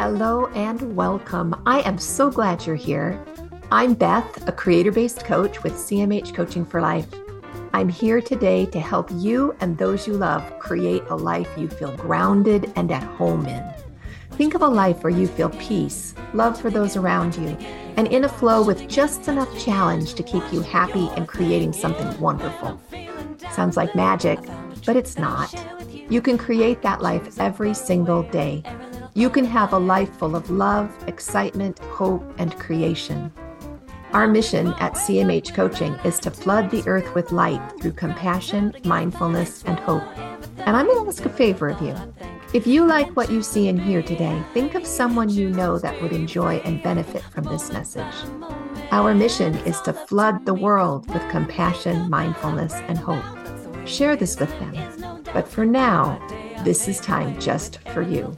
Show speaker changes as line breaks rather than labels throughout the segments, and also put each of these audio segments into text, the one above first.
Hello and welcome. I am so glad you're here. I'm Beth, a creator based coach with CMH Coaching for Life. I'm here today to help you and those you love create a life you feel grounded and at home in. Think of a life where you feel peace, love for those around you, and in a flow with just enough challenge to keep you happy and creating something wonderful. Sounds like magic, but it's not. You can create that life every single day. You can have a life full of love, excitement, hope, and creation. Our mission at CMH Coaching is to flood the earth with light through compassion, mindfulness, and hope. And I'm going to ask a favor of you. If you like what you see and hear today, think of someone you know that would enjoy and benefit from this message. Our mission is to flood the world with compassion, mindfulness, and hope. Share this with them. But for now, this is time just for you.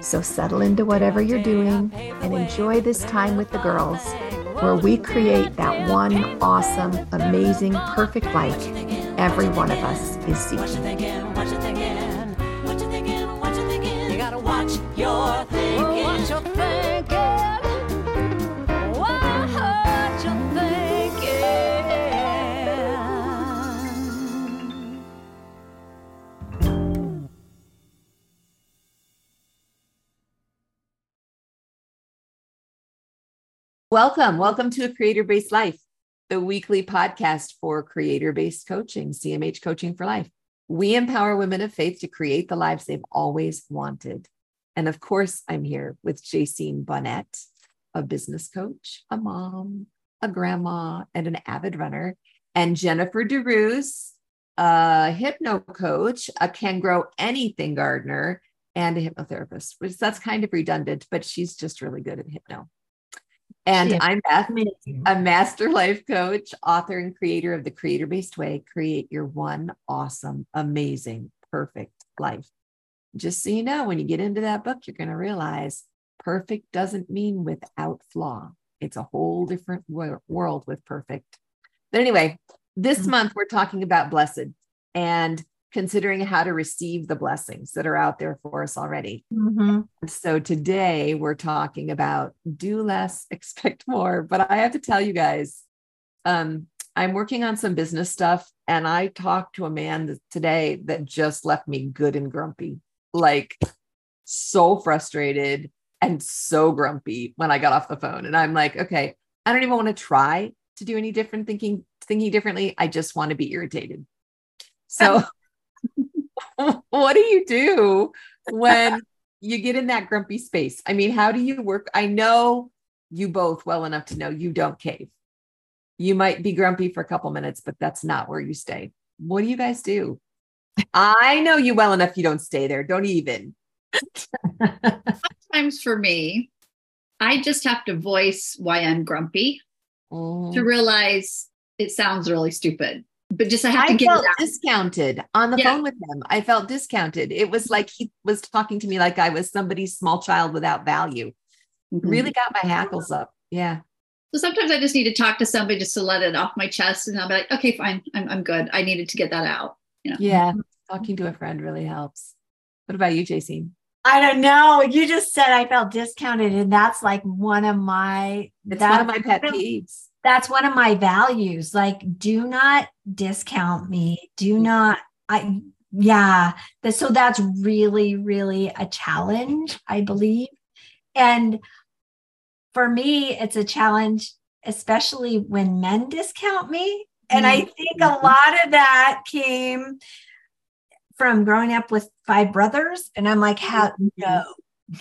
So settle into whatever you're doing and enjoy this time with the girls where we create that one awesome, amazing, perfect life every one of us is seeking. Welcome. Welcome to a creator based life, the weekly podcast for creator based coaching, CMH Coaching for Life. We empower women of faith to create the lives they've always wanted. And of course, I'm here with Jacine Bonnet, a business coach, a mom, a grandma, and an avid runner, and Jennifer DeRuse, a hypno coach, a can grow anything gardener, and a hypnotherapist, which that's kind of redundant, but she's just really good at hypno. And yeah. I'm Beth, a master life coach, author, and creator of the Creator Based Way Create Your One Awesome, Amazing, Perfect Life. Just so you know, when you get into that book, you're going to realize perfect doesn't mean without flaw. It's a whole different world with perfect. But anyway, this mm-hmm. month we're talking about blessed. And considering how to receive the blessings that are out there for us already. Mm-hmm. So today we're talking about do less, expect more. But I have to tell you guys, um, I'm working on some business stuff, and I talked to a man today that just left me good and grumpy, like so frustrated and so grumpy when I got off the phone. And I'm like, okay, I don't even want to try to do any different thinking thinking differently. I just want to be irritated. So what do you do when you get in that grumpy space? I mean, how do you work? I know you both well enough to know you don't cave. You might be grumpy for a couple minutes, but that's not where you stay. What do you guys do? I know you well enough you don't stay there. Don't even.
Sometimes for me, I just have to voice why I'm grumpy mm. to realize it sounds really stupid but just I have I to get
felt discounted on the yeah. phone with him. I felt discounted. It was like he was talking to me like I was somebody's small child without value. Mm-hmm. Really got my hackles up. Yeah.
So sometimes I just need to talk to somebody just to let it off my chest, and I'll be like, okay, fine, I'm I'm good. I needed to get that out.
You know? Yeah. Talking to a friend really helps. What about you, Jacine?
I don't know. You just said I felt discounted, and that's like one of my
it's one of my pet peeves
that's one of my values. Like, do not discount me. Do not, I, yeah. So that's really, really a challenge, I believe. And for me, it's a challenge, especially when men discount me. And I mm-hmm. think a lot of that came from growing up with five brothers. And I'm like, how, mm-hmm. no,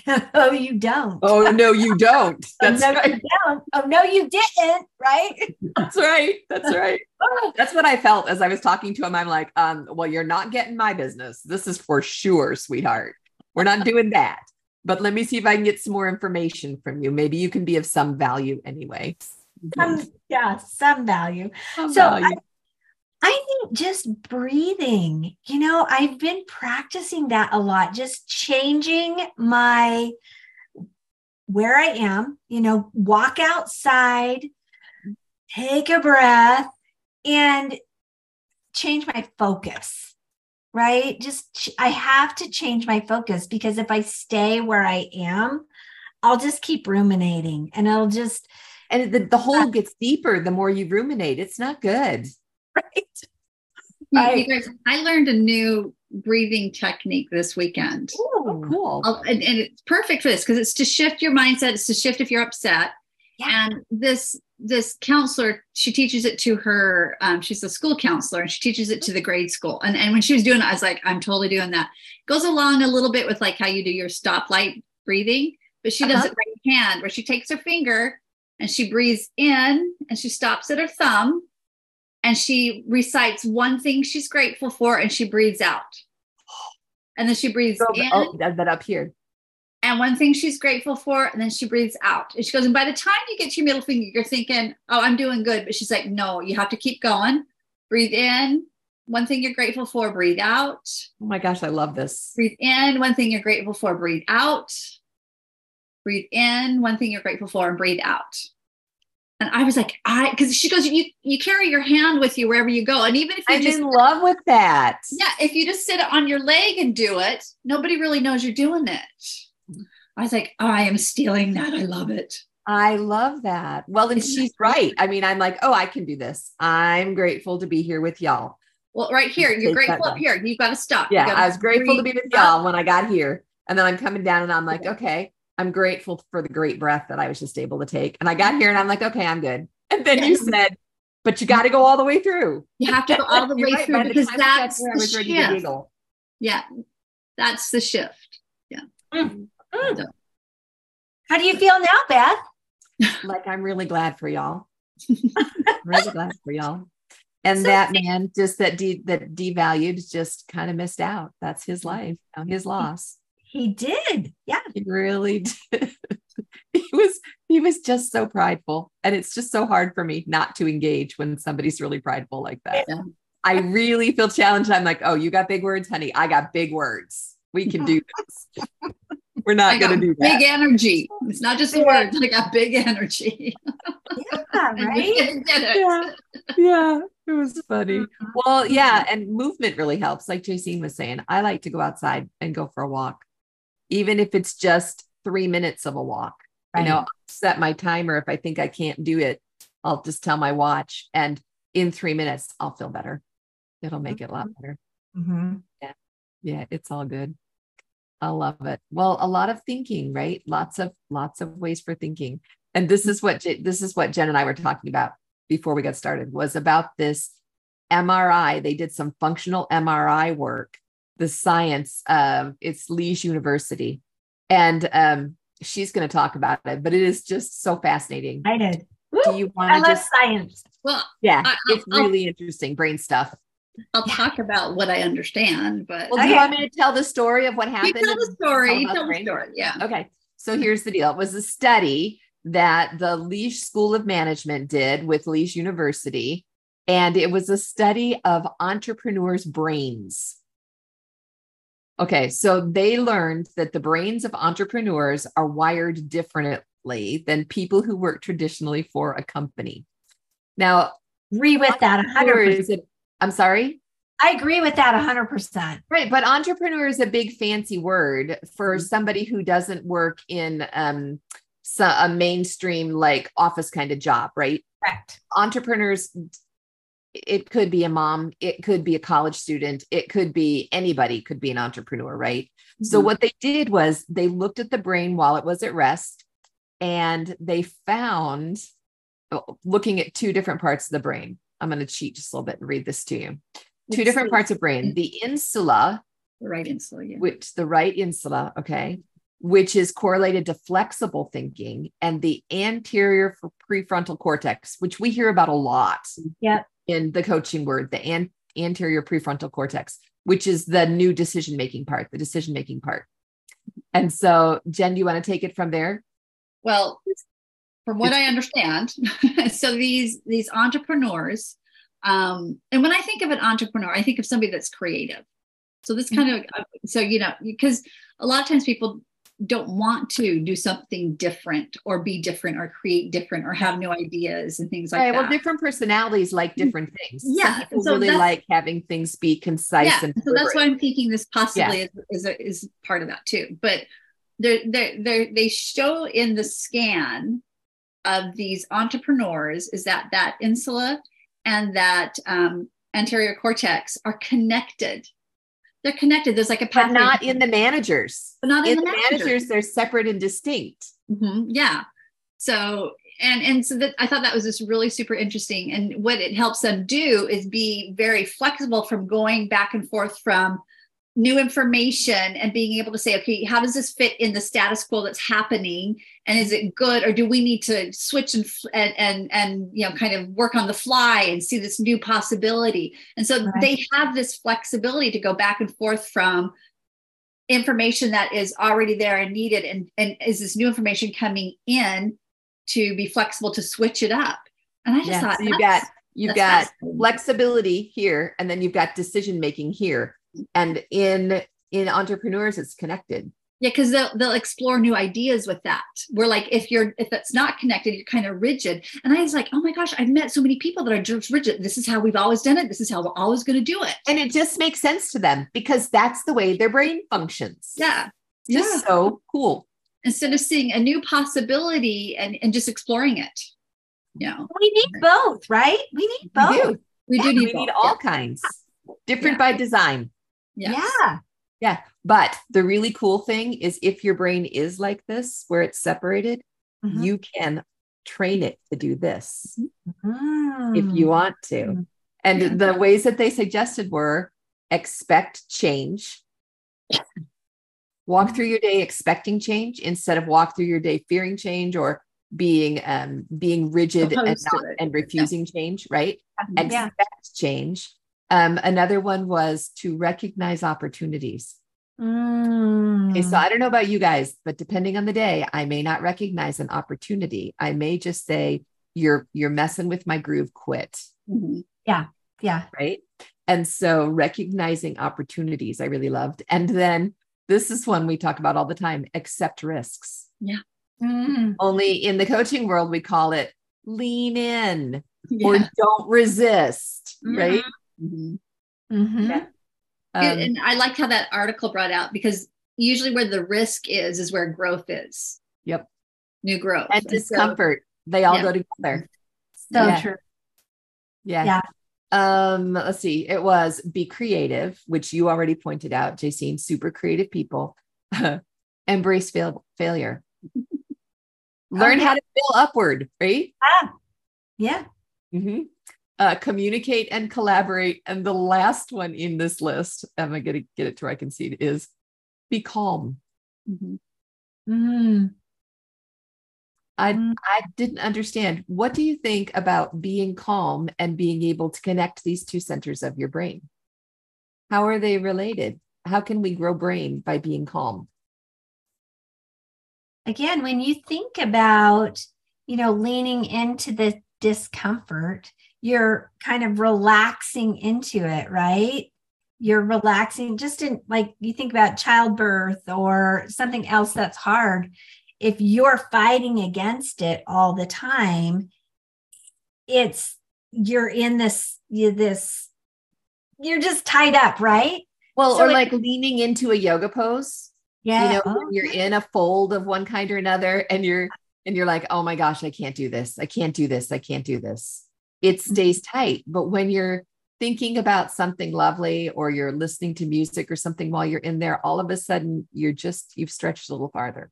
no, you don't.
Oh no, you don't. That's
oh, no,
right.
You don't. Oh no, you didn't. Right.
That's right. That's right. That's what I felt as I was talking to him. I'm like, um, well, you're not getting my business. This is for sure, sweetheart. We're not doing that. But let me see if I can get some more information from you. Maybe you can be of some value anyway.
Some, yeah, some value. Some so value. I, I think just breathing, you know, I've been practicing that a lot, just changing my where I am, you know, walk outside, take a breath, and change my focus. right? Just I have to change my focus because if I stay where I am, I'll just keep ruminating and I'll just
and the, the hole uh, gets deeper the more you ruminate. It's not good.
right.
right. Guys, I learned a new breathing technique this weekend.
Oh, cool.
And, and, it's perfect for this because it's to shift your mindset, it's to shift if you're upset. Yeah. And this this counselor, she teaches it to her, um, she's a school counselor and she teaches it to the grade school. And, and when she was doing it, I was like, I'm totally doing that. Goes along a little bit with like how you do your stoplight breathing, but she does uh-huh. it right hand where she takes her finger and she breathes in and she stops at her thumb and she recites one thing she's grateful for and she breathes out. And then she breathes so, in.
Oh, that up here.
And one thing she's grateful for, and then she breathes out. And she goes, and by the time you get to your middle finger, you're thinking, oh, I'm doing good. But she's like, no, you have to keep going. Breathe in. One thing you're grateful for, breathe out.
Oh my gosh, I love this.
Breathe in. One thing you're grateful for, breathe out. Breathe in. One thing you're grateful for, and breathe out. And I was like, I because she goes, you you carry your hand with you wherever you go. And even if you
I'm
just
in love with that.
Yeah, if you just sit on your leg and do it, nobody really knows you're doing it. I was like, I am stealing that. I love it.
I love that. Well, and she's right. I mean, I'm like, oh, I can do this. I'm grateful to be here with y'all.
Well, right here, you're grateful up here. You've got to stop.
Yeah, I was grateful to be with y'all when I got here. And then I'm coming down and I'm like, okay, I'm grateful for the great breath that I was just able to take. And I got here and I'm like, okay, I'm good. And then you said, but you got to go all the way through.
You have to go all the way right. through because that's the shift. Yeah, that's the shift. Yeah. Mm.
Mm. So. How do you feel now, Beth?
like I'm really glad for y'all. really glad for y'all. And so that man just that de- that devalued just kind of missed out. That's his life, his loss.
He did. Yeah.
He really did. he was he was just so prideful. And it's just so hard for me not to engage when somebody's really prideful like that. Yeah. I really feel challenged. I'm like, oh, you got big words, honey. I got big words. We can do this. We're not going to do
that. Big energy. It's not just the yeah. words. I got big energy.
yeah, right.
yeah, yeah. It was funny. Mm-hmm. Well, yeah, and movement really helps. Like Jacine was saying, I like to go outside and go for a walk even if it's just three minutes of a walk. Right. You know, I'll set my timer. If I think I can't do it, I'll just tell my watch, and in three minutes, I'll feel better. It'll make it a lot better.
Mm-hmm.
Yeah, yeah, it's all good. I love it. Well, a lot of thinking, right? Lots of lots of ways for thinking, and this is what this is what Jen and I were talking about before we got started. Was about this MRI. They did some functional MRI work the science. Um, it's Liège University, and um, she's going to talk about it. But it is just so fascinating.
I did.
Do you want to just
science?
Well,
yeah, I, it's I'll, really interesting brain stuff.
I'll talk about what I understand, but
well, do you want me to tell the story of what happened?
You tell the story. You tell the story. Yeah.
Okay. So here's the deal. It was a study that the Liège School of Management did with Liège University, and it was a study of entrepreneurs' brains. Okay, so they learned that the brains of entrepreneurs are wired differently than people who work traditionally for a company. Now,
agree with that 100%.
I'm sorry?
I agree with that 100%.
Right, but entrepreneur is a big fancy word for mm-hmm. somebody who doesn't work in um, a mainstream like office kind of job, right?
Correct.
Entrepreneurs it could be a mom it could be a college student it could be anybody could be an entrepreneur right? Mm-hmm. so what they did was they looked at the brain while it was at rest and they found oh, looking at two different parts of the brain. I'm going to cheat just a little bit and read this to you. Two different parts of brain the insula
the right insula yeah.
which the right insula okay which is correlated to flexible thinking and the anterior prefrontal cortex which we hear about a lot.
Yeah
in the coaching word, the an- anterior prefrontal cortex, which is the new decision making part, the decision making part. And so, Jen, do you want to take it from there?
Well, from what I understand, so these these entrepreneurs, um, and when I think of an entrepreneur, I think of somebody that's creative. So this kind mm-hmm. of so you know because a lot of times people don't want to do something different or be different or create different or have new ideas and things like
right,
that.
Well, different personalities like different things.
Yeah,
Some people
so
really like having things be concise
yeah,
and
so that's why I'm thinking this possibly is, is, a, is part of that too. But they they they they show in the scan of these entrepreneurs is that that insula and that um, anterior cortex are connected. They're connected. There's like a
but not in the managers.
but not in,
In
the
the
managers.
managers, they're separate and distinct.
Mhm, yeah. So and and so that I thought that was just really super interesting. And what it helps them do is be very flexible from going back and forth from new information and being able to say, okay, how does this fit in the status quo that's happening? And is it good, or do we need to switch and and and, and you know kind of work on the fly and see this new possibility? And so
Right.
they have this flexibility to go back and forth from information that is already there and needed and and is this new information coming in to be flexible to switch it up and i just
Yeah,
thought
so got you've got flexibility here, and then you've got decision making here. And in in entrepreneurs, it's connected.
yeah because they'll, they'll explore new ideas with that we're like if you're if it's not connected you're kind of rigid and i was like oh my gosh i've met so many people that are just rigid this is how we've always done it this is how we're always going to do it
And it just makes sense to them because that's the way their brain functions.
yeah
Just so cool.
instead of seeing a new possibility and and just exploring it you know
We need both, right? We need
We
both.
do.
we do need,
We
need,
need
both.
all kinds. Different by design.
Yeah. Yes.
Yeah.
Yeah. But the really cool thing is if your brain is like this, where it's separated,
Mhm.
you can train it to do this
Mm.
if you want to.
Mm.
And
Yeah.
the ways that they suggested were expect change. Walk through your day expecting change instead of walk through your day fearing change or being um being rigid and not and refusing change, right?
yeah.
Expect change. Um, another one was to recognize opportunities.
Mm.
Okay, so I don't know about you guys, but depending on the day, I may not recognize an opportunity. I may just say, "You're you're messing with my groove. Quit."
Mhm.
yeah.
Right. And so recognizing opportunities, I really loved. And then this is one we talk about all the time: accept risks.
Mm.
Only in the coaching world, we call it lean in or don't resist.
Mhm.
Right.
Mhm.
Mhm.
Yeah.
and,
Um,
and I liked how that article brought out because usually where the risk is is where growth is.
Yep.
New growth
and
so-
discomfort. they all
Yeah.
go together.
So
Yeah.
true.
Yeah.
Yeah.
Um, let's see. It was be creative, which you already pointed out, Jacine, super creative people. Embrace fail- failure. Learn
yeah.
how to fail upward, right?
Yeah.
Mhm. Uh, communicate and collaborate. And the last one in this list, am I going to get it to where I can see it, is be calm.
Mhm.
Mm.
I,
Mm.
I didn't understand. What do you think about being calm and being able to connect these two centers of your brain? How are they related? How can we grow brain by being calm?
Again, when you think about, you know, leaning into the discomfort, you're kind of relaxing into it, right? You're relaxing just in like you think about childbirth or something else that's hard. If you're fighting against it all the time, it's you're in this you this you're just tied up, right?
Well,
So
or
it-
like leaning into a yoga pose,
Yeah.
you know,
Oh,
you're in a fold of one kind or another and you're and you're like, oh my gosh, I can't do this. I can't do this. I can't do this. It
Mm-hmm.
stays tight. But when you're thinking about something lovely or you're listening to music or something while you're in there, all of a sudden you're just, you've stretched a little farther.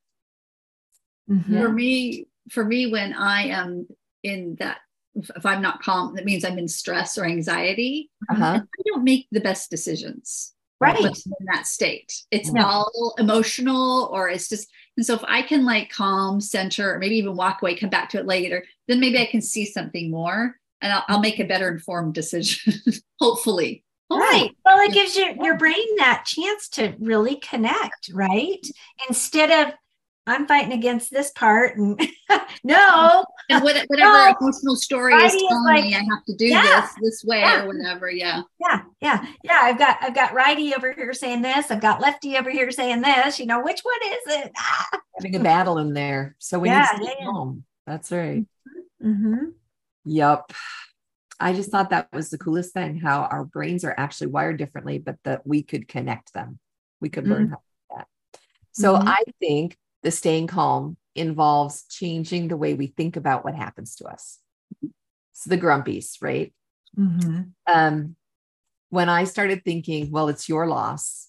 mhm.
For me, for me, when I am in that, if if I'm not calm, that means I'm in stress or anxiety.
Uh-huh.
I don't make the best decisions.
Right.
in that state. It's
No.
all emotional, or it's just. And so, if I can like calm, center, or maybe even walk away, come back to it later, then maybe I can see something more, and I'll, I'll make a better informed decision. Hopefully,
Right. Well, it gives your, your brain that chance to really connect, right? Instead of I'm fighting against this part. And no.
And whatever no. emotional story Righty is telling like, me I have to do yeah, this this way yeah. or whatever. Yeah.
Yeah. Yeah. Yeah. I've got I've got righty over here saying this. I've got lefty over here saying this. You know, which one is it?
Having a battle in there. So we yeah, need to yeah, home. That's right. Mm-hmm. Yep. I just thought that was the coolest thing how our brains are actually wired differently, but that we could connect them. We could learn mm-hmm. how to do that. So mm-hmm. I think the staying calm involves changing the way we think about what happens to us. So the grumpies, right? Mm-hmm. Um, when I started thinking, well, it's your loss,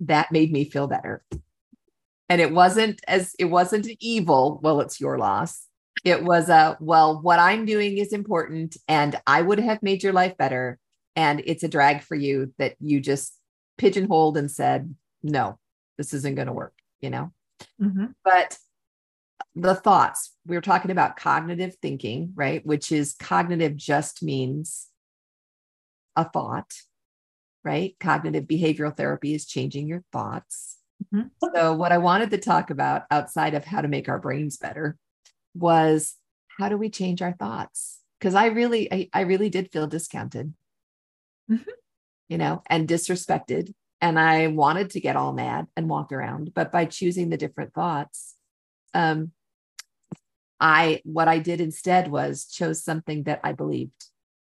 that made me feel better. And it wasn't as it wasn't evil. Well, it's your loss. It was a well, what I'm doing is important, and I would have made your life better. And it's a drag for you that you just pigeonholed and said, no, this isn't going to work. You know. Mm-hmm. But the thoughts, we were talking about cognitive thinking, right? Which is cognitive just means a thought, right? Cognitive behavioral therapy is changing your thoughts. Mm-hmm. So, what I wanted to talk about outside of how to make our brains better was how do we change our thoughts? Because I really, I, I, really did feel discounted, mm-hmm. you know, and disrespected and I wanted to get all mad and walk around. But by choosing the different thoughts, um, I what I did instead was chose something that I believed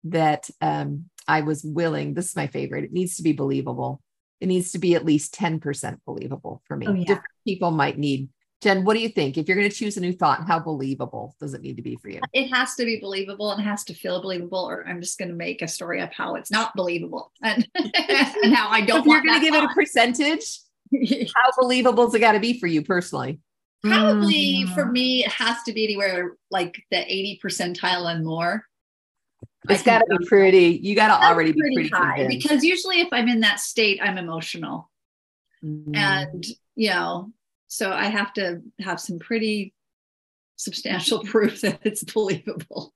that um, I was willing. This is my favorite. It needs to be believable. It needs to be at least 10% believable for me. Oh, yeah. Different people might need Jen, what do you think? If you're going to choose a new thought, how believable does it need to be for you?
It has to be believable and has to feel believable, or I'm just going to make a story of how it's not believable and, and how I don't.
if you're going to give thought. it a percentage, how believable has it got to be for you personally?
Probably mm. for me, it has to be anywhere like the 80 percentile and more.
It's got to be pretty. You got to already be pretty high
because usually, if I'm in that state, I'm emotional, mm. and you know so I have to have some pretty substantial proof that it's believable.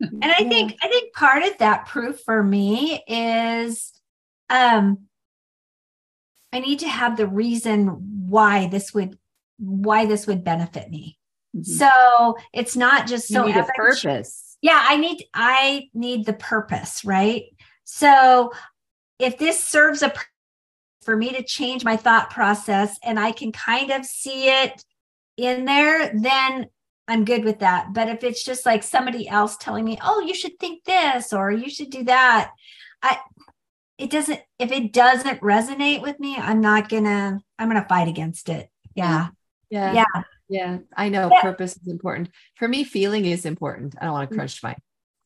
and I think I think part of that proof for me is um I need to have the reason why this would why this would benefit me. Mm-hmm. So it's not just
you
so
need a purpose.
Yeah, I need I need the purpose, right? So if this serves a for me to change my thought process and I can kind of see it in there, then I'm good with that. But if it's just like somebody else telling me, "Oh, you should think this or you should do that," I it doesn't if it doesn't resonate with me, I'm not to I'm to fight against it. Yeah.
Yeah. Yeah. Yeah. I know yeah. purpose is important. For me, feeling is important. I don't want to mm. crunch my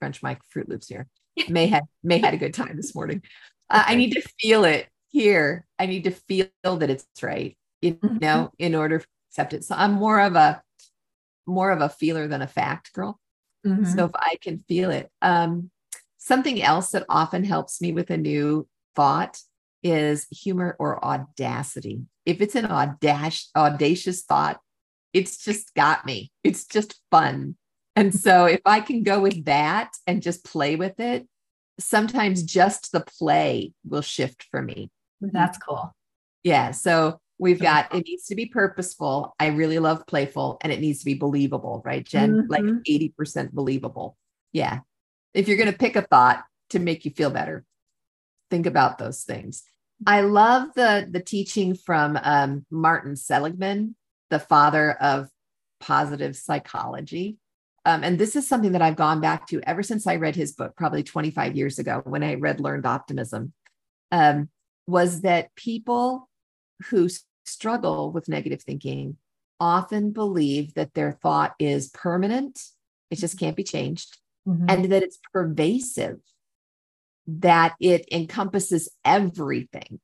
crunch my Froot Loops here. May had May had a good time this morning. Uh, I need to feel it here i need to feel that it's right you mm-hmm. know in order to accept it. So i'm more of a more of a feeler than a fact girl. Mm-hmm. so if i can feel it um something else that often helps me with a new thought is humor or audacity. If it's an audacious audacious thought it's just got me. It's just fun. And so if i can go with that and just play with it sometimes just the play will shift for me
that's cool.
Yeah. So we've got it needs to be purposeful. I really love playful and it needs to be believable, right, Jen? Mm-hmm. Like 80% believable. Yeah. If you're going to pick a thought to make you feel better, think about those things. I love the the teaching from um, Martin Seligman, the father of positive psychology. Um, and this is something that I've gone back to ever since I read his book, probably 25 years ago when I read Learned Optimism. Um, was that people who struggle with negative thinking often believe that their thought is permanent, it just can't be changed, mm-hmm. and that it's pervasive, that it encompasses everything.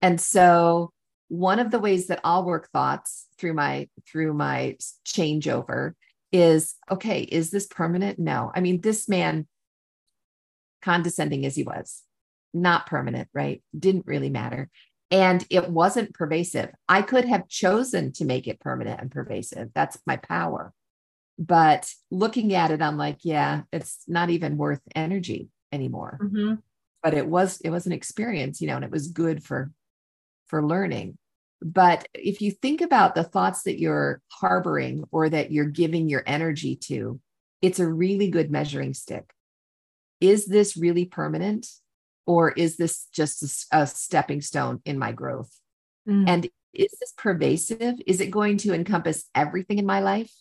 And so one of the ways that I'll work thoughts through my through my changeover is okay, is this permanent? No. I mean, this man condescending as he was, not permanent, right? Didn't really matter. And it wasn't pervasive. I could have chosen to make it permanent and pervasive. That's my power. But looking at it, I'm like, yeah, it's not even worth energy anymore. Mm-hmm. But it was, it was an experience, you know, and it was good for for learning. But if you think about the thoughts that you're harboring or that you're giving your energy to, it's a really good measuring stick. Is this really permanent? Or is this just a, a stepping stone in my growth? Mm. And is this pervasive? Is it going to encompass everything in my life?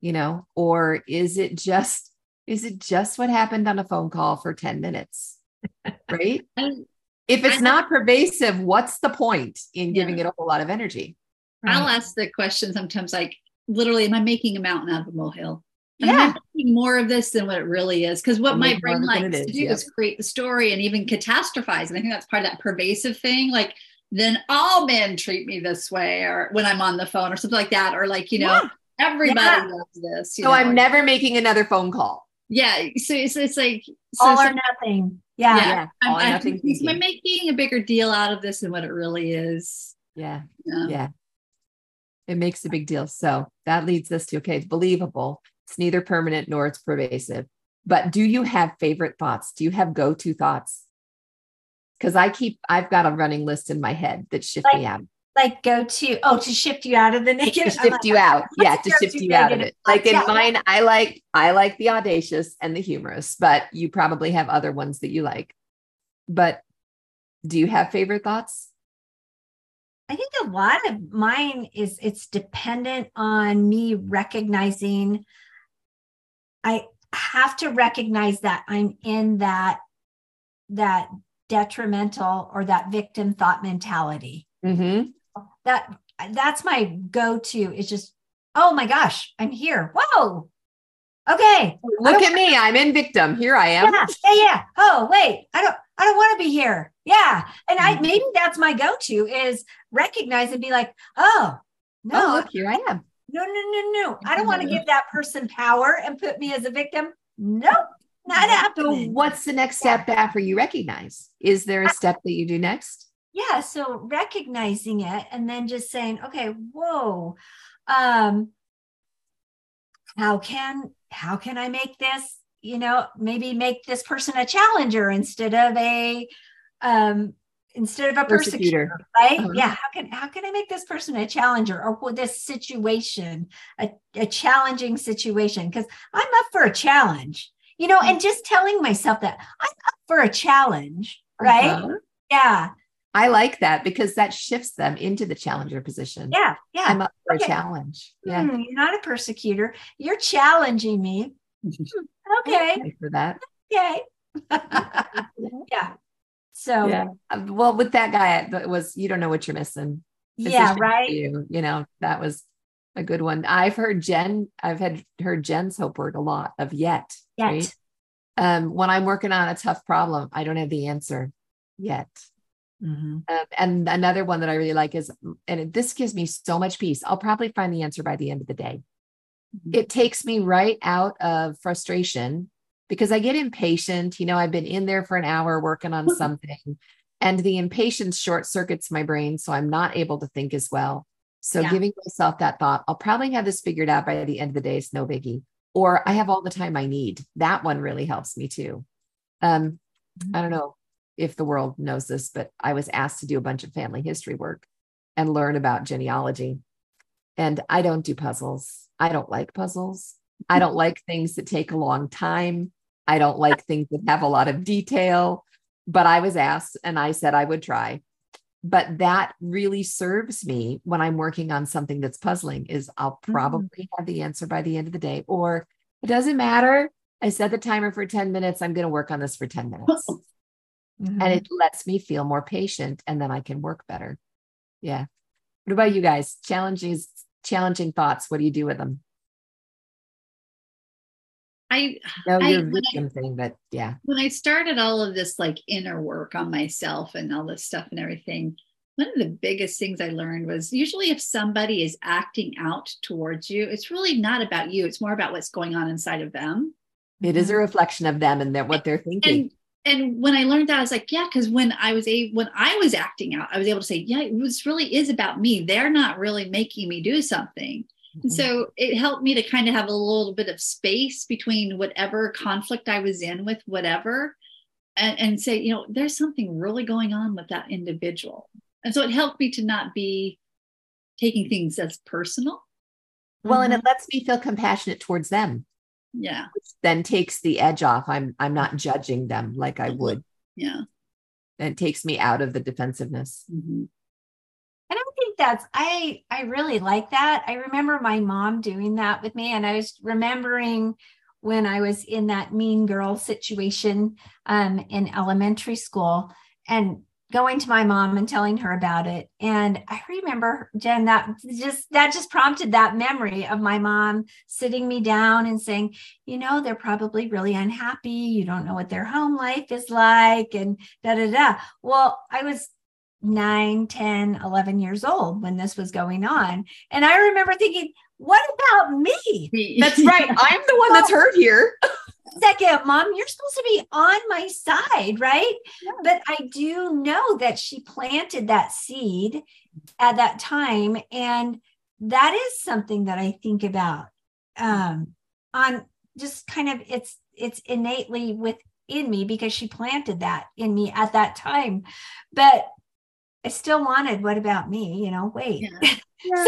You know, or is it just is it just what happened on a phone call for 10 minutes? Right? if it's not pervasive, what's the point in giving yeah. it a whole lot of energy?
Right. I'll ask the question sometimes like literally, am I making a mountain out of a molehill? Yeah. Making more of this than what it really is? Because what my brain likes to do is create the story and even catastrophize. And I think that's part of that pervasive thing. Like, then all men treat me this way, or when I'm on the phone, or something like that, or like, you know, yeah. everybody yeah. does this.
so know? I'm never making another phone call.
Yeah. So it's, it's like so
all or nothing. Yeah.
yeah. I'm, all I'm,
I'm making a bigger deal out of this than what it really is.
Yeah. yeah. Yeah. It makes a big deal. So that leads us to okay, it's believable. It's neither permanent nor it's pervasive. But do you have favorite thoughts? Do you have go to thoughts? Because I keep, I've got a running list in my head that shift
like,
me out.
like go to oh to shift you out of the negative.
To shift you out. Yeah to shift you out of it. Like in mine i like i like the audacious and the humorous but you probably have other ones that you like. But do you have favorite thoughts?
I think a lot of mine is it's dependent on me recognizing i have to recognize that i'm in that that detrimental or that victim thought mentality.
Mm-hmm.
That that's my go-to is just oh my gosh i'm here. Whoa. Okay.
Look at me i'm in victim. Here i am.
Yeah, yeah yeah. Oh wait i don't i don't want to be here. Yeah. And i mm-hmm. maybe that's my go-to is recognize and be like oh no.
Oh, look here i am
no no no no. I don't want to give that person power and put me as a victim. Nope not happening.
so what's the next step yeah. after you recognize? Is there a step that you do next?
Yeah so recognizing it and then just saying okay whoa um how can how can i make this you know maybe make this person a challenger instead of a um instead of a persecutor, persecutor right uh-huh. yeah how can how can i make this person a challenger or this situation a, a challenging situation because i'm up for a challenge you know and just telling myself that i'm up for a challenge right uh-huh. yeah
I like that because that shifts them into the challenger position.
Yeah. Yeah.
I'm up for okay. a challenge. Yeah.
Mm, you're not a persecutor. You're challenging me. okay.
For that.
Okay. yeah. So,
yeah. Um, well, with that guy, it was, you don't know what you're missing.
yeah. Right.
You, you know, that was a good one. I've heard Jen, I've had heard Jen's hope word a lot of yet.
Yet. Right?
Um, when I'm working on a tough problem, I don't have the answer yet. Mm-hmm. Um, and another one that I really like is, and this gives me so much peace. I'll probably find the answer by the end of the day. Mm-hmm. It takes me right out of frustration because I get impatient. You know, I've been in there for an hour working on something, and the impatience short circuits my brain. So I'm not able to think as well. So yeah. giving myself that thought, I'll probably have this figured out by the end of the day. It's no biggie. Or I have all the time I need. That one really helps me too. Um, I don't mm-hmm. know if the world knows this, but I was asked to do a bunch of family history work and learn about genealogy. And I don't do puzzles. I don't like puzzles. I don't like things that take a long time. I don't like things that have a lot of detail. But I was asked and I said I would try. But that really serves me when I'm working on something that's puzzling is I'll mm-hmm. probably mm-hmm. have the answer by the end of the day or it doesn't matter. I set the timer for 10 minutes. I'm going to work on this for 10 minutes. Mm-hmm. And it lets me feel more patient and then I can work better. Yeah. What about you guys? Challenging challenging thoughts. What do you do with them?
I
know your victim I, thing, but yeah.
When I started all of this like inner work on myself and all this stuff and everything, one of the biggest things I learned was usually if somebody is acting out towards you, it's really not about you. It's more about what's going on inside of them.
It is a reflection of them and their, what they're thinking.
And and when I learned that, I was like, yeah, because when I was a when I was acting out, I was able to say, yeah, this really is about me. They're not really making me do something. Mm-hmm. So it helped me to kind of have a little bit of space between whatever conflict I was in with whatever, and, and say, you know, there's something really going on with that individual. And so it helped me to not be taking things as personal.
Well, and
Mhm.
it lets me feel compassionate towards them,
Yeah.
which then takes the edge off. I'm I'm not judging them like I would.
Yeah.
And it takes me out of the defensiveness.
Mhm.
That's I I really like that. I remember my mom doing that with me, and I was remembering when I was in that mean girl situation um, in elementary school, and going to my mom and telling her about it. And I remember Jen that just that just prompted that memory of my mom sitting me down and saying, you know, they're probably really unhappy. You don't know what their home life is like, and da da da. Well, I was 9 10 11 years old when this was going on and i remember thinking what about me
That's right. I'm the one that's hurt here.
second mom you're supposed to be on my side right
Yeah.
but i do know that she planted that seed at that time and that is something that i think about um on just kind of it's it's innately within me because she planted that in me at that time but i still wanted what about me you know wait
Yeah.
so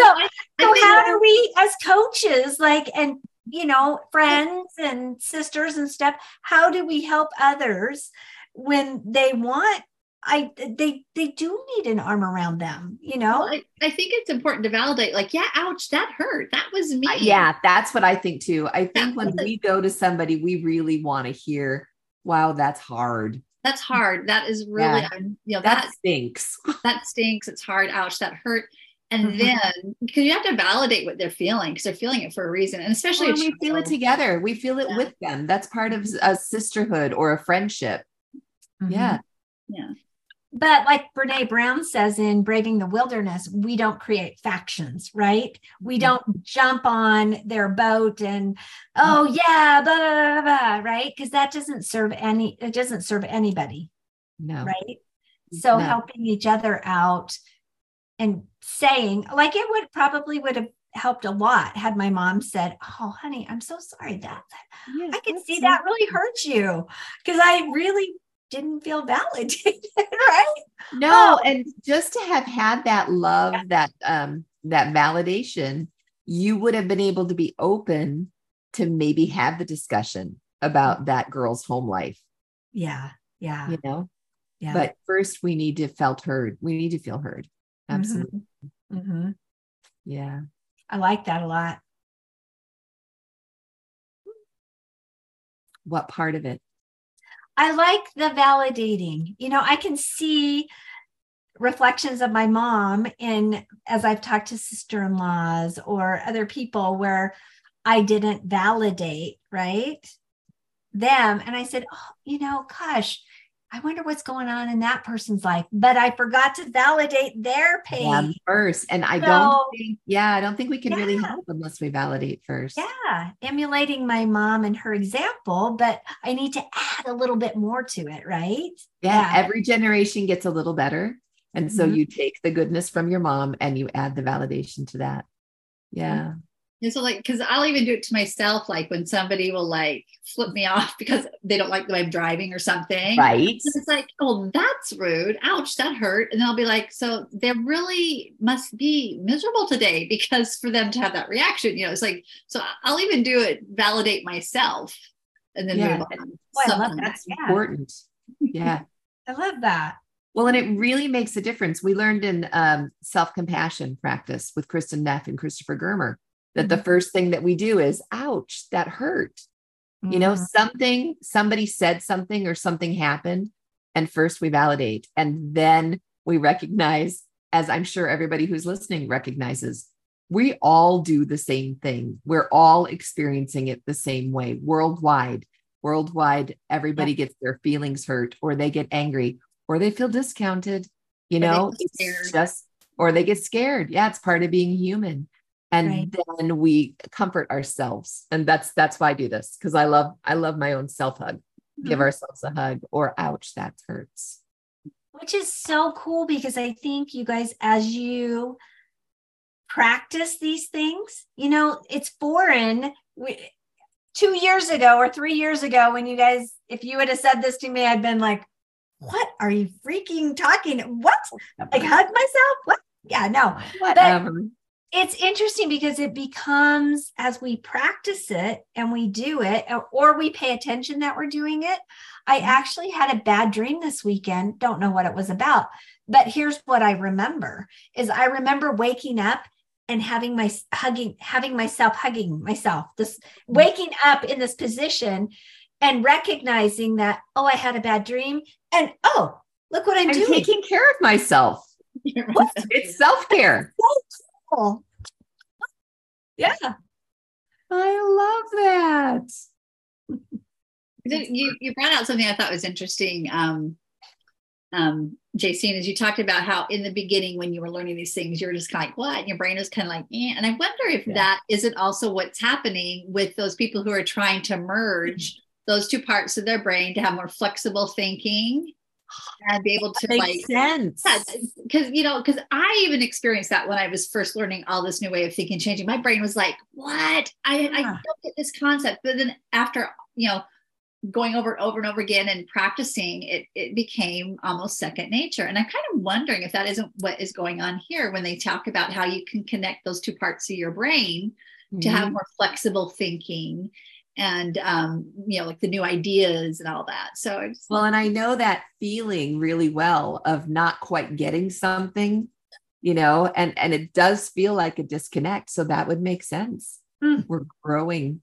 so
think
how do we as coaches like and you know friends and sisters and stuff how do we help others when they want i they they do need an arm around them you know
Well, I, I think it's important to validate, like, yeah, ouch, that hurt. That was me.
Uh, yeah, that's what I think too. I think when we go to somebody, we really want to hear, wow, that's hard.
That's hard. That is really,
Yeah.
You know,
That
that
stinks.
that stinks. It's hard. Ouch, that hurt. And
Mhm.
then because you have to validate what they're feeling because they're feeling it for a reason. And especially
When we feel it together. We feel it
Yeah.
with them. That's part of a sisterhood or a friendship. Yeah.
Yeah.
But like brene brown says in braving the wilderness we don't create factions right we don't jump on their boat and oh yeah blah blah blah, blah right because that doesn't serve any it doesn't serve anybody
No.
right? Mm, so
No.
helping each other out and saying, like it would probably would have helped a lot had my mom said, "Oh, honey, I'm so sorry that
Yeah,
I can see
not-
that really hurt you because I really didn't feel validated, right?
No,
Oh.
and just to have had that love, that um, that validation, you would have been able to be open to maybe have the discussion about that girl's home life,
Yeah, yeah,
you know.
yeah.
But first, we need to felt heard. We need to feel heard. Absolutely.
mm-hmm
Yeah.
I like that a lot.
What part of it?
I like the validating. You know, I can see reflections of my mom in as I've talked to sister-in-laws or other people where I didn't validate, right? Them. And I said, Oh, you know, gosh, I wonder what's going on in that person's life. But I forgot to validate their pain.
Yeah, first. And I
So-
don't think, yeah, I don't think we can really help unless we validate first.
Yeah, emulating my mom and her example, but I need to add a little bit more to it, right?
Yeah,
Yeah.
every generation gets a little better. And so
Mhm.
you take the goodness from your mom and you add the validation to that. Yeah.
And so like because I'll even do it to myself, like when somebody will like flip me off because they don't like the way I'm driving or something.
Right.
And It's like, oh, that's rude. Ouch, that hurt. And I'll be like, so they really must be miserable today because for them to have that reaction, you know, it's like, so I'll even do it, validate myself and then
Yeah.
move on.
Oh, I love that.
That's
Yeah.
important. Yeah.
I love that.
Well, and it really makes a difference. We learned in um, self compassion practice with Kristin Neff and Christopher Germer that the first thing that we do is, ouch, that hurt. You know,
Mhm.
something, somebody said something or something happened. And first we validate. And then we recognize, as I'm sure everybody who's listening recognizes, we all do the same thing. We're all experiencing it the same way worldwide. Worldwide, everybody gets their feelings hurt or they get angry or they feel discounted. You
Or
know,
get
it's
scared.
just, or they get scared. Yeah, it's part of being human. And
Right.
then we comfort ourselves. And that's that's why I do this because I love I love my own self hug. Give
Mhm.
ourselves a hug or ouch, that hurts.
Which is so cool because I think you guys, as you practice these things, you know, it's foreign. We, two years ago or three years ago, when you guys, if you would have said this to me, I'd been like, what are you freaking talking? What? Like hug myself? What? Yeah, no.
Whatever.
It's interesting because it becomes as we practice it and we do it or we pay attention that we're doing it i
Mm-hmm.
actually had a bad dream this weekend don't know what it was about but here's what i remember is i remember waking up and having my hugging having myself hugging myself this
Mm-hmm.
waking up in this position and recognizing that oh i had a bad dream and oh look what i'm,
I'm
doing
taking care of myself. It's self care.
Cool. yeah
I love that.
you you brought out something I thought was interesting, um, um, JC, as you talked about how in the beginning when you were learning these things, you were just kind of like, what? And your brain was kind of like, eh. and I wonder if
Yeah.
that isn't also what's happening with those people who are trying to merge those two parts of their brain to have more flexible thinking and be able to
Makes
like
sense.
because you know because i even experienced that when i was first learning all this new way of thinking changing. My brain was like what? I, I don't get this concept. But then after you know going over and over and over again and practicing it it became almost second nature. And i'm kind of wondering if that isn't what is going on here when they talk about how you can connect those two parts of your brain to
Mm-hmm.
have more flexible thinking and um you know like the new ideas and all that so I just,
Well, and I know that feeling really well of not quite getting something, you know, and and it does feel like a disconnect. So that would make sense.
Hmm.
We're growing.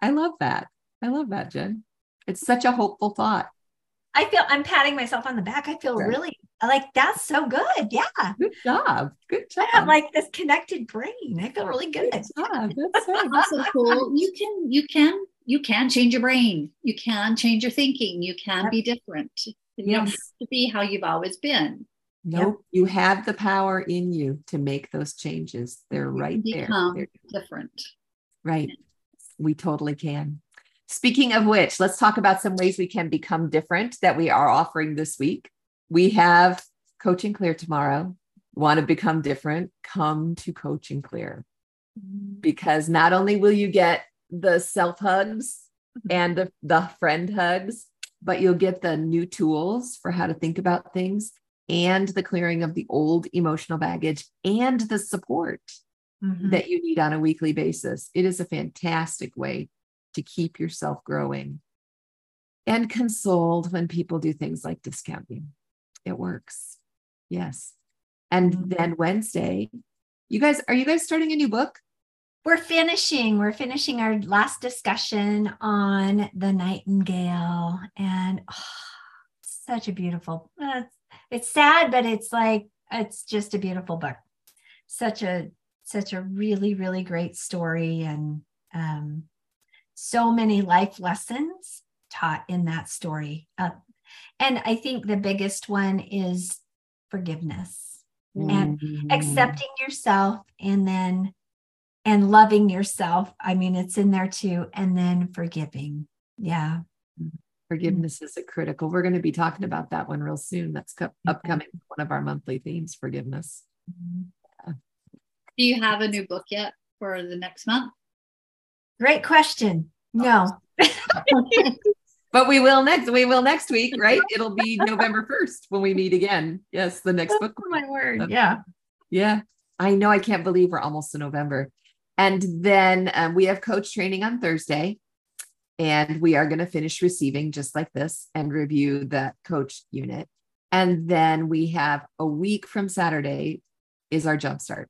I love that. I love that, Jen. It's such a hopeful thought.
I feel I'm patting myself on the back. I feel
Sure.
really like that's so good. Yeah.
Good job. Good job.
I
job.
have like this connected brain. I feel really good.
Good job. That's right.
also cool. You can you can you can change your brain. You can change your thinking. You can
Yep.
be different. You don't have to be how you've always been.
Nope. You have the power in you to make those changes. They're
You
right there.
become
They're
different.
Right. We totally can. Speaking of which, let's talk about some ways we can become different that we are offering this week. We have Coaching Clear tomorrow. Want to become different? Come to Coaching Clear because not only will you get the self hugs and the, the friend hugs, but you'll get the new tools for how to think about things and the clearing of the old emotional baggage and the support
Mhm.
that you need on a weekly basis. It is a fantastic way to keep yourself growing and consoled when people do things like discounting. It works. Yes. And
Mhm.
then Wednesday, you guys, are you guys starting a new book?
We're finishing. We're finishing our last discussion on the nightingale, and oh, such a beautiful. uh, It's, it's sad, but it's like it's just a beautiful book. Such a such a really really great story, and um, so many life lessons taught in that story. Uh, and I think the biggest one is forgiveness and
Mm.
accepting yourself and then and loving yourself i mean it's in there too and then forgiving yeah
forgiveness is a critical. We're going to be talking about that one real soon. That's co- upcoming. One of our monthly themes, forgiveness.
Do you have a new book yet for the next month?
great question no
But we will next. We will next week, right? It'll be November first when we meet again. Yes, the next book.
oh my word yeah
Yeah, I know. I can't believe we're almost in November. And then um, we have coach training on Thursday, and we are going to finish receiving just like this and review that coach unit. And then we have a week from Saturday is our jumpstart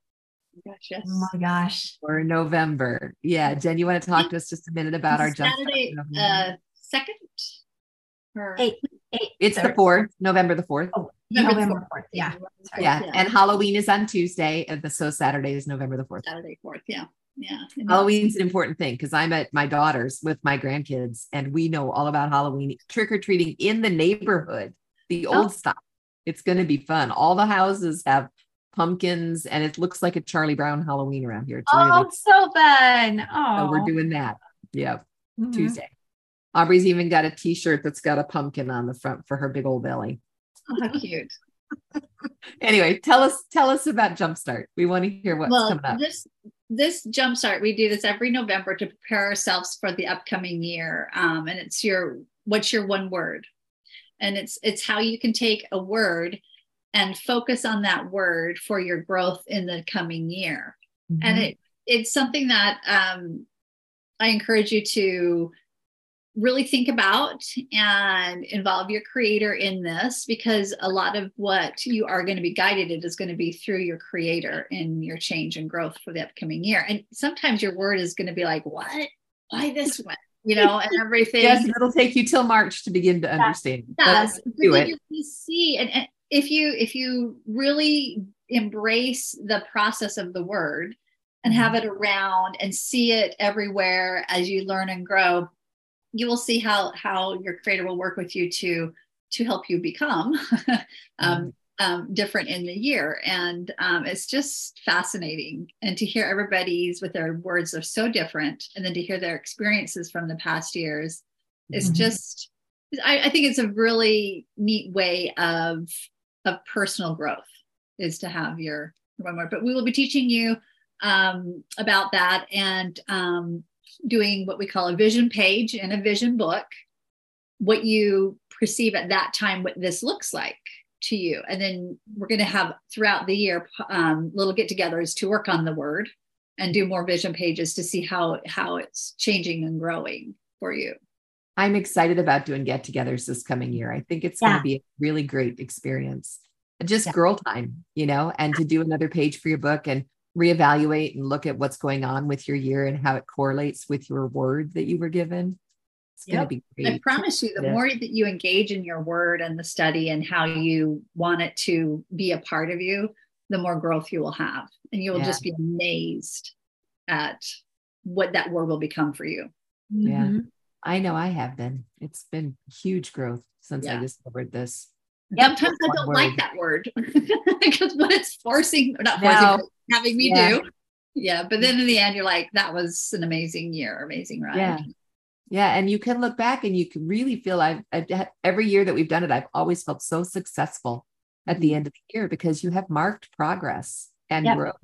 Gosh, yes.
oh my gosh
for November. Yeah, Jen, you want to talk to us just a minute about our jumpstart?
Saturday,
for November?
uh, second. Or
eight eight
it's the fourth, November the fourth.
oh,
November
november
4th.
4th yeah Sorry.
Yeah, and Halloween is on Tuesday, and the so Saturday is November the fourth.
Saturday fourth. Yeah, yeah.
Halloween's an important thing because I'm at my daughter's with my grandkids, and we know all about Halloween trick or treating in the neighborhood, the
Oh.
old style. It's going to be fun. All the houses have pumpkins, and it looks like a Charlie Brown Halloween around here. It's
oh
really
so fun oh
so we're doing that. Yeah,
Mhm.
Tuesday. Aubrey's even got a T-shirt that's got a pumpkin on the front for her big old belly.
Oh, how cute.
Anyway, tell us tell us about Jumpstart. We want to hear what's
well,
coming up.
this this jumpstart we do this every November to prepare ourselves for the upcoming year, um, and it's your what's your one word, and it's it's how you can take a word and focus on that word for your growth in the coming year. Mm-hmm. And it it's something that um, I encourage you to really think about and involve your creator in this because a lot of what you are going to be guided it is going to be through your creator in your change and growth for the upcoming year. And sometimes your word is going to be like what? Why this one? You know and everything
yes it'll take you till march to begin to understand
yes, do it. you see and, and if you if you really embrace the process of the word and have mm-hmm. it around and see it everywhere as you learn and grow you will see how how your creator will work with you to to help you become um, mm. um, different in the year and um, it's just fascinating and to hear everybody's with their words are so different and then to hear their experiences from the past years is mm-hmm. just I, I think it's a really neat way of of personal growth is to have your one more but we will be teaching you um, about that and um, doing what we call a vision page and a vision book, what you perceive at that time, what this looks like to you. And then we're going to have throughout the year um, little get togethers to work on the word and do more vision pages to see how how it's changing and growing for you.
I'm excited about doing get togethers this coming year. I think it's yeah. going to be a really great experience. Just yeah. girl time, you know, and to do another page for your book and reevaluate and look at what's going on with your year and how it correlates with your word that you were given.
It's yep. going to be great. I promise you, the yeah. more that you engage in your word and the study and how you want it to be a part of you, the more growth you will have. And you will yeah. just be amazed at what that word will become for you.
Yeah. Mm-hmm. I know I have been. It's been huge growth since yeah. I discovered this.
Sometimes I don't word. like that word because what it's forcing, not forcing, no having me yeah. do. Yeah. But then in the end, you're like, that was an amazing year, amazing ride.
Yeah. Yeah. And you can look back and you can really feel I've, I've every year that we've done it, I've always felt so successful at the mm-hmm. end of the year because you have marked progress and yep. growth.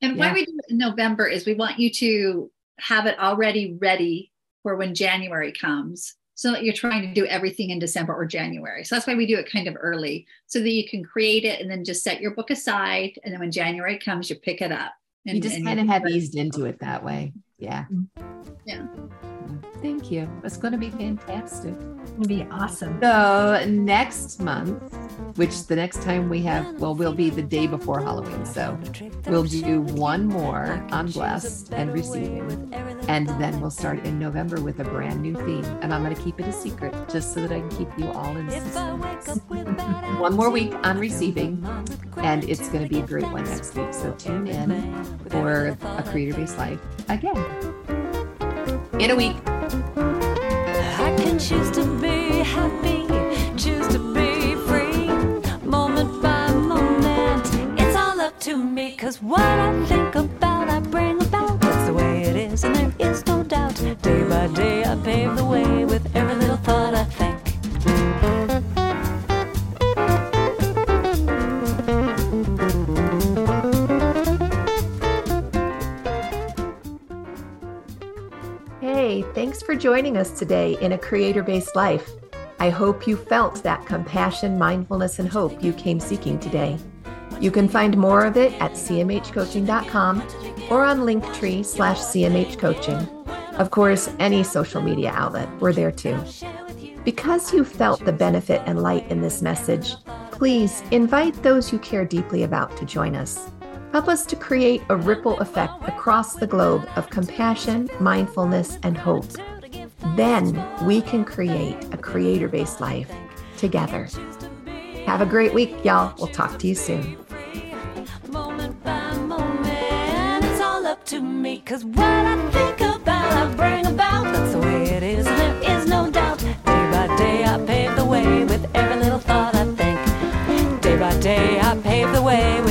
And yeah. why we do it in November is we want you to have it already ready for when January comes so that you're trying to do everything in December or January. So that's why we do it kind of early so that you can create it and then just set your book aside. And then when January comes, you pick it up. And,
you just kind of have eased into it that way. Yeah. Mm-hmm.
Yeah.
Thank you. It's going to be fantastic.
It's going to be awesome.
So next month, which the next time we have, well, we'll be the day before Halloween. So we'll do one more on blessed and receiving. And then we'll start in November with a brand new theme. And I'm going to keep it a secret just so that I can keep you all in suspense. one more week on receiving. And it's going to be a great one next week. So tune in for a creator based life again in a week. I can choose to be happy, choose to be free, moment by moment. It's all up to me, cause what I think about, I bring about. That's the way it is, and there is no doubt. Day by day, I pave the way with every little thought Thanks for joining us today in a creator based life. I hope you felt that compassion, mindfulness, and hope you came seeking today. You can find more of it at cmhcoaching.com or on linktree slash cmhcoaching. Of course, any social media outlet, we're there too. Because you felt the benefit and light in this message, please invite those you care deeply about to join us. Help us to create a ripple effect across the globe of compassion, mindfulness, and hope. Then we can create a creator based life together. Have a great week, y'all. We'll talk to you soon. Moment by moment, it's all up to me. Cause what I think
about, I bring about. That's the way it is, and there is no doubt. Day by day, I pave the way with every little thought I think. Day by day, I pave the way